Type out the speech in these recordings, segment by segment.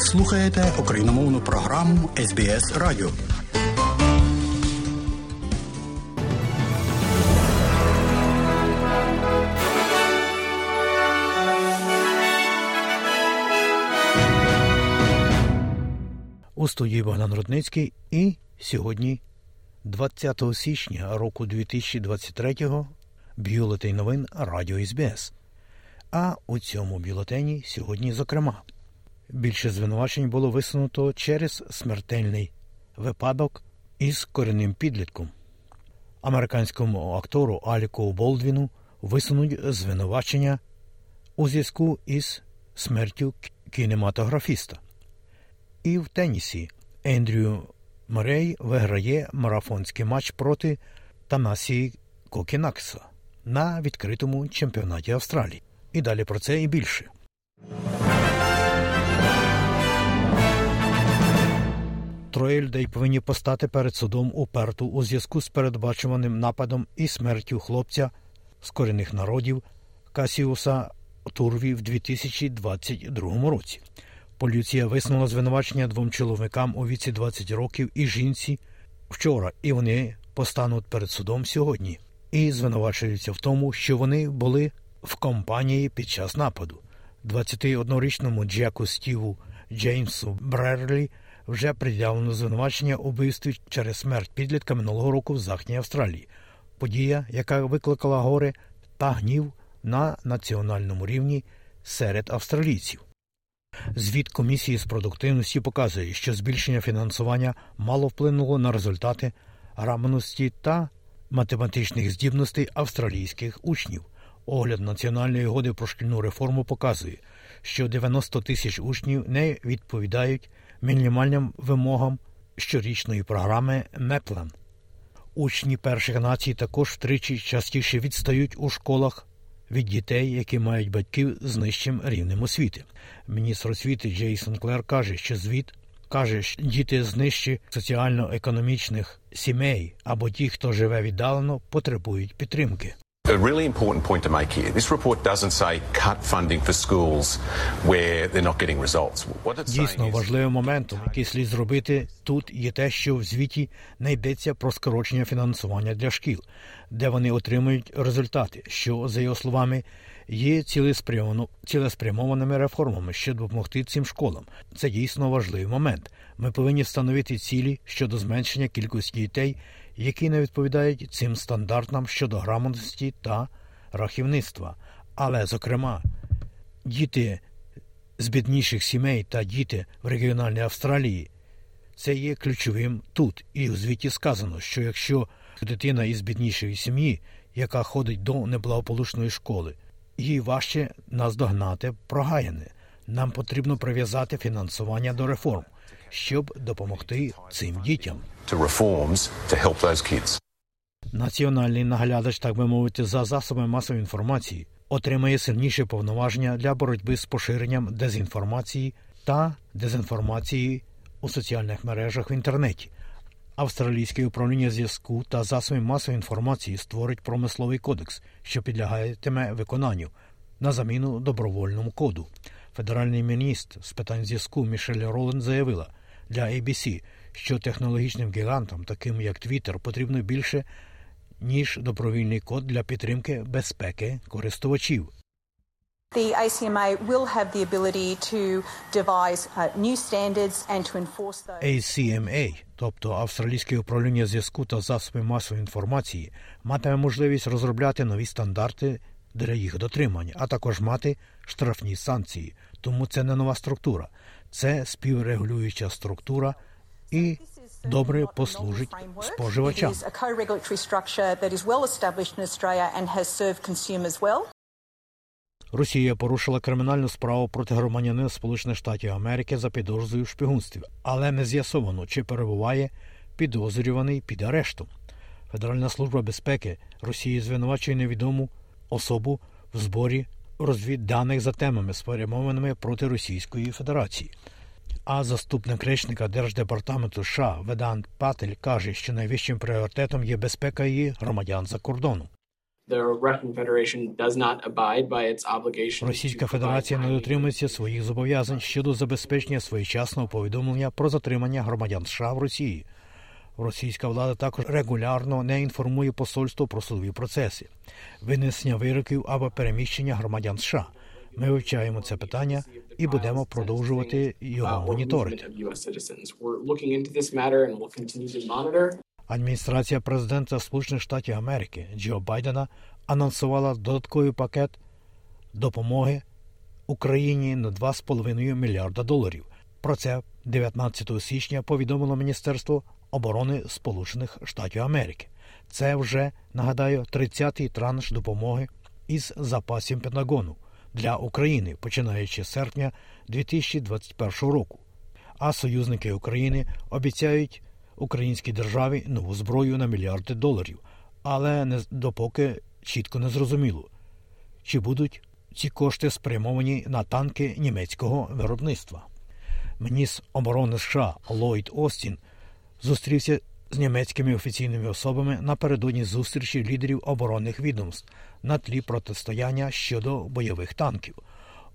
Слухаєте україномовну програму СБС Радіо. У студії Богдан Рудницький і сьогодні, 20 січня року 2023-го, бюлетень новин Радіо СБС. А у цьому бюлетені сьогодні, зокрема, більше звинувачень було висунуто через смертельний випадок із корінним підлітком. Американському актору Аліку Болдвіну висунуть звинувачення у зв'язку із смертю кінематографіста. І в тенісі Ендрю Морей виграє марафонський матч проти Танасії Кокінакса на відкритому чемпіонаті Австралії. І далі про це і більше. Троє людей повинні постати перед судом у Перту у зв'язку з передбачуваним нападом і смертю хлопця з корінних народів Касіуса Турві в 2022 році. Поліція висунула звинувачення двом чоловікам у віці 20 років і жінці вчора, і вони постануть перед судом сьогодні. І звинувачуються в тому, що вони були в компанії під час нападу. 21-річному Джеку Стіву Джеймсу Брерлі вже пред'явлено звинувачення у вбивстві через смерть підлітка минулого року в Західній Австралії. Подія, яка викликала горе та гнів на національному рівні серед австралійців. Звіт комісії з продуктивності показує, що збільшення фінансування мало вплинуло на результати грамотності та математичних здібностей австралійських учнів. Огляд національної угоди про шкільну реформу показує, що 90 тисяч учнів не відповідають мінімальним вимогам щорічної програми МЕПЛАН. Учні перших націй також втричі частіше відстають у школах від дітей, які мають батьків з нижчим рівнем освіти. Міністр освіти Джейсон Клер каже, що звіт каже, що діти з нижче соціально-економічних сімей або ті, хто живе віддалено, потребують підтримки. A really important point to make here. This report doesn't say cut funding for schools where they're not getting results. What it's Дійсно важливим моментом, який слід зробити тут, є те, що в звіті не йдеться про скорочення фінансування для шкіл, де вони отримують результати, що, за його словами, є цілеспрямованими реформами, щоб допомогти цим школам. Це дійсно важливий момент. Ми повинні встановити цілі щодо зменшення кількості дітей, які не відповідають цим стандартам щодо грамотності та рахівництва. Але, зокрема, діти з бідніших сімей та діти в регіональній Австралії це є ключовим тут. І у звіті сказано, що якщо дитина із біднішої сім'ї, яка ходить до неблагополучної школи, їй важче наздогнати прогаяне. Нам потрібно прив'язати фінансування до реформ, щоб допомогти цим дітям. To reforms to help those kids. Національний наглядач, так би мовити, за засобами масової інформації отримає сильніші повноваження для боротьби з поширенням дезінформації та дезінформації у соціальних мережах в інтернеті. Австралійське управління зв'язку та засобів масової інформації створить промисловий кодекс, що підлягатиме виконанню на заміну добровольному коду. Федеральний міністр з питань зв'язку Мішель Ролен заявила для ABC, що технологічним гігантам, таким як Twitter, потрібно більше ніж добровільний код для підтримки безпеки користувачів. The ACMA will have the ability to devise uh, new standards and to enforce those. ACMA, тобто Австралійське управління зв'язку та засоби масової інформації, матиме можливість розробляти нові стандарти для їх дотримання, а також мати штрафні санкції. Тому це не нова структура, це співрегулююча структура і добре послужить споживачам. Росія порушила кримінальну справу проти громадянина Сполучених Штатів Америки за підозрою в шпигунстві, але не з'ясовано, чи перебуває підозрюваний під арештом. Федеральна служба безпеки Росії звинувачує невідому особу в зборі розвідданих за темами, спрямованими проти Російської Федерації. А заступник речника Держдепартаменту США Ведант Патель каже, що найвищим пріоритетом є безпека її громадян за кордоном. Російська Федерація не дотримується своїх зобов'язань щодо забезпечення своєчасного повідомлення про затримання громадян США в Росії. Російська влада також регулярно не інформує посольство про судові процеси, винесення вироків або переміщення громадян США. Ми вивчаємо це питання і будемо продовжувати його моніторити. Адміністрація президента Сполучених Штатів Америки Джо Байдена анонсувала додатковий пакет допомоги Україні на 2,5 мільярда доларів. Про це 19 січня повідомило Міністерство оборони Сполучених Штатів Америки. Це вже нагадаю 30-й транш допомоги із запасів Пентагону для України, починаючи з серпня 2021 року. А союзники України обіцяють українській державі нову зброю на мільярди доларів, але не допоки чітко не зрозуміло, чи будуть ці кошти спрямовані на танки німецького виробництва. Міністр оборони США Ллойд Остін зустрівся з німецькими офіційними особами напередодні зустрічі лідерів оборонних відомств на тлі протистояння щодо бойових танків.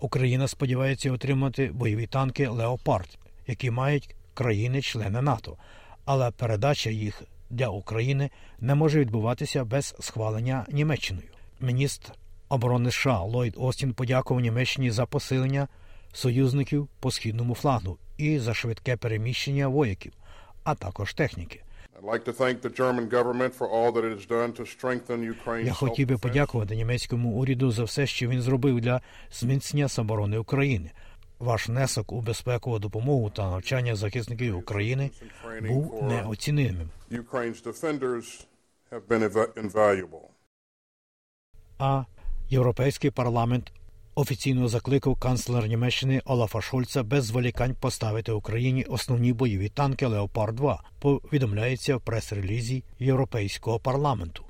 Україна сподівається отримати бойові танки Леопард, які мають країни-члени НАТО, але передача їх для України не може відбуватися без схвалення Німеччиною. Міністр оборони США Ллойд Остін подякував Німеччині за посилення союзників по східному флангу і за швидке переміщення вояків, а також техніки. Я хотів би подякувати німецькому уряду за все, що він зробив для зміцнення самоборони України. Ваш внесок у безпекову допомогу та навчання захисників України був неоцінимим. А європейський парламент офіційно закликав канцлера Німеччини Олафа Шольца без зволікань поставити Україні основні бойові танки Леопард 2 повідомляється в прес-релізі Європейського парламенту.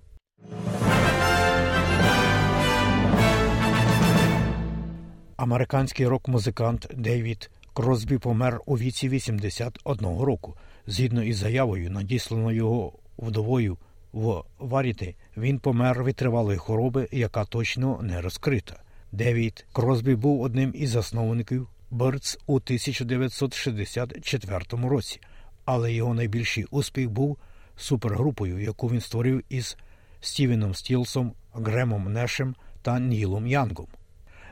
Американський рок-музикант Дейвід Кросбі помер у віці 81 року. Згідно із заявою, надісланою його вдовою в Варіти, він помер від тривалої хвороби, яка точно не розкрита. Девід Кросбі був одним із засновників Birds у 1964 році, але його найбільший успіх був супергрупою, яку він створив із Стівеном Стілсом, Гремом Нешем та Нілом Янгом.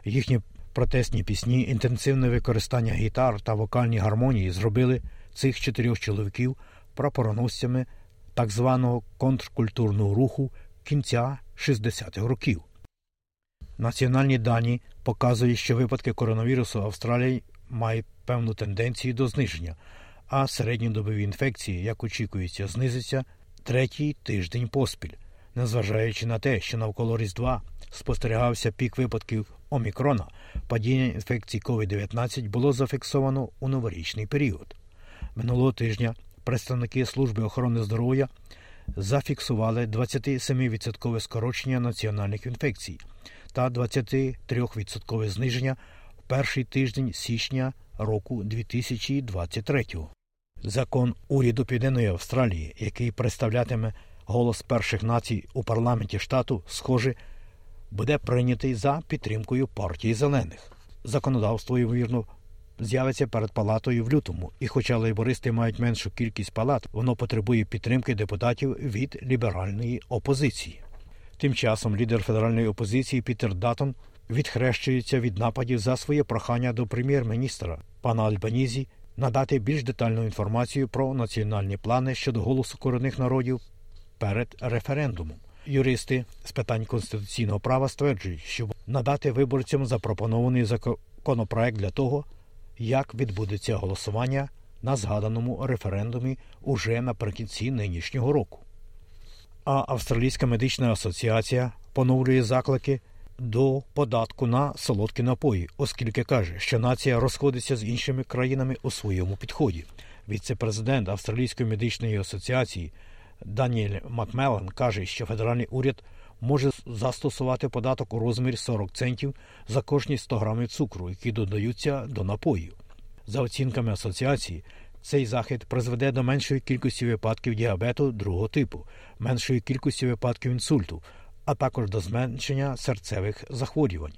Їхні протестні пісні, інтенсивне використання гітар та вокальні гармонії зробили цих чотирьох чоловіків прапороносцями так званого контркультурного руху кінця 60-х років. Національні дані показують, що випадки коронавірусу в Австралії мають певну тенденцію до зниження, а середньодобові інфекції, як очікується, знизиться третій тиждень поспіль, незважаючи на те, що навколо Різдва спостерігався пік випадків омікрона, падіння інфекції COVID-19 було зафіксовано у новорічний період. Минулого тижня представники служби охорони здоров'я зафіксували 27% скорочення національних інфекцій та 23% зниження в перший тиждень січня року 2023. Закон уряду Південної Австралії, який представлятиме голос перших націй у парламенті штату, схоже, буде прийнятий за підтримкою партії зелених. Законодавство, ймовірно, з'явиться перед палатою в лютому, і, хоча лейбористи мають меншу кількість палат, воно потребує підтримки депутатів від ліберальної опозиції. Тим часом лідер федеральної опозиції Пітер Датон відхрещується від нападів за своє прохання до прем'єр-міністра пана Альбанізі надати більш детальну інформацію про національні плани щодо голосу корінних народів перед референдумом. Юристи з питань конституційного права стверджують, що надати виборцям запропонований законопроект для того, як відбудеться голосування на згаданому референдумі уже наприкінці нинішнього року. А Австралійська медична асоціація поновлює заклики до податку на солодкі напої, оскільки каже, що нація розходиться з іншими країнами у своєму підході. Віце-президент Австралійської медичної асоціації Даніель Макмелан каже, що федеральний уряд може застосувати податок у розмірі 40 центів за кожні 100 грамів цукру, які додаються до напоїв. За оцінками асоціації, цей захід призведе до меншої кількості випадків діабету другого типу, меншої кількості випадків інсульту, а також до зменшення серцевих захворювань.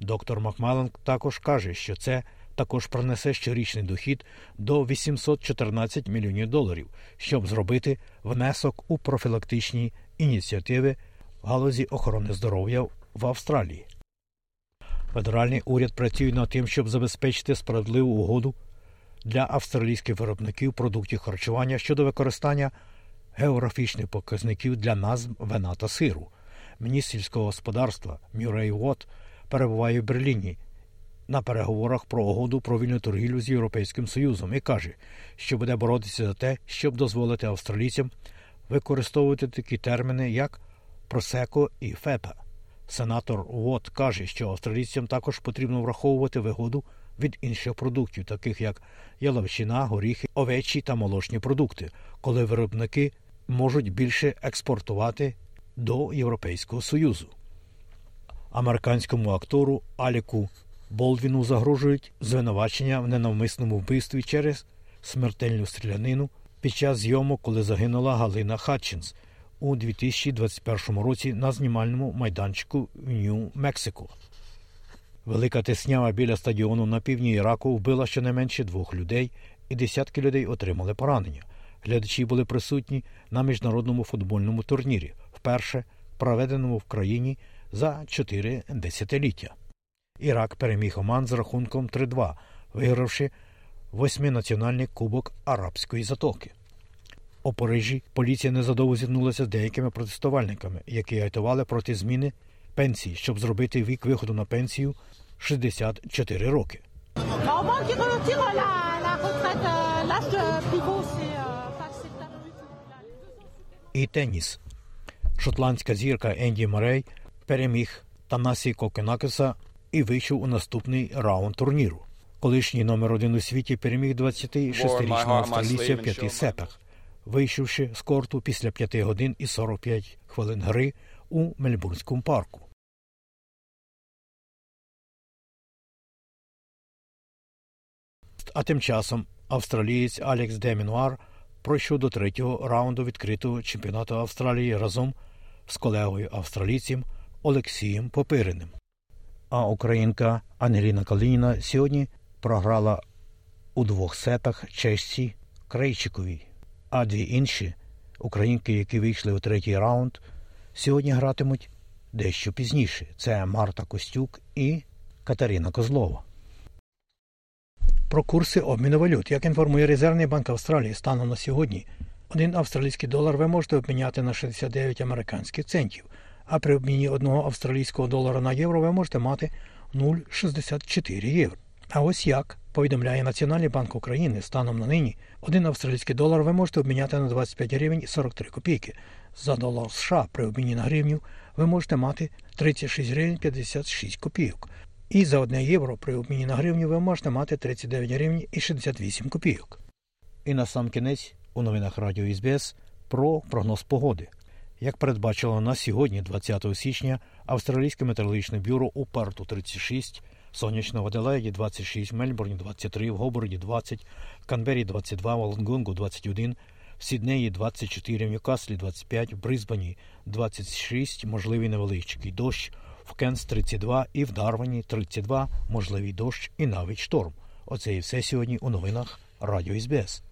Доктор Макмалан також каже, що це також принесе щорічний дохід до 814 мільйонів доларів, щоб зробити внесок у профілактичні ініціативи в галузі охорони здоров'я в Австралії. Федеральний уряд працює над тим, щоб забезпечити справедливу угоду для австралійських виробників продуктів харчування щодо використання географічних показників для назв вина та сиру. Міністр сільського господарства Мюрей Уот перебуває в Берліні на переговорах про угоду про вільну торгівлю з Європейським Союзом і каже, що буде боротися за те, щоб дозволити австралійцям використовувати такі терміни, як просеко і фепа. Сенатор Уот каже, що австралійцям також потрібно враховувати вигоду від інших продуктів, таких як яловичина, горіхи, овечі та молочні продукти, коли виробники можуть більше експортувати до Європейського Союзу. Американському актору Аліку Болдвіну загрожують звинувачення в ненавмисному вбивстві через смертельну стрілянину під час зйомок, коли загинула Галина Хатчинс у 2021 році на знімальному майданчику в Нью-Мексико. Велика теснява біля стадіону на півдні Іраку вбила щонайменше двох людей, і десятки людей отримали поранення. Глядачі були присутні на міжнародному футбольному турнірі, вперше проведеному в країні за чотири десятиліття. Ірак переміг Оман з рахунком 3-2, вигравши восьминаціональний кубок Арабської затоки. У Парижі поліція незадовго зіткнулася з деякими протестувальниками, які агітували проти зміни пенсії, щоб зробити вік виходу на пенсію 64 роки. І теніс. Шотландська зірка Енді Марей переміг Танасі Кокенакеса і вийшов у наступний раунд турніру. Колишній номер один у світі переміг 26-річного австралійця в п'яти сетах, вийшовши з корту після 5 годин і 45 хвилин гри у парку. А тим часом австралієць Алекс Демінуар пройшов до третього раунду відкритого чемпіонату Австралії разом з колегою австралійцем Олексієм Попириним. А українка Ангеліна Калініна сьогодні програла у двох сетах чешці Крейчиковій, а дві інші українки, які вийшли у третій раунд, сьогодні гратимуть дещо пізніше. Це Марта Костюк і Катерина Козлова. Про курси обміну валют. Як інформує Резервний банк Австралії, станом на сьогодні один австралійський долар ви можете обміняти на 69 американських центів, а при обміні одного австралійського долара на євро ви можете мати 0,64 євро. А ось як повідомляє Національний банк України станом на нині, один австралійський долар ви можете обміняти на 25 гривень 43 копійки. За долар США при обміні на гривню ви можете мати 36 гривень 56 копійок. І за 1 євро при обміні на гривню ви можете мати 39 гривень і 68 копійок. І на сам кінець у новинах Радіо СБС про прогноз погоди. Як передбачило на сьогодні, 20 січня, Австралійське метеорологічне бюро у Парту 36, сонячно в Аделаїді 26, Мельбурні 23, в Гоборді 20, в Канбері 22, в Лонгонгу 21, в Сіднеї 24, в Ньюкаслі 25, в Брисбані 26, можливий невеличкий дощ, в Кенс 32 і в Дарвані 32, можливий дощ і навіть шторм. Оце і все сьогодні у новинах Радіо СБС.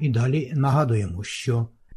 І далі нагадуємо, що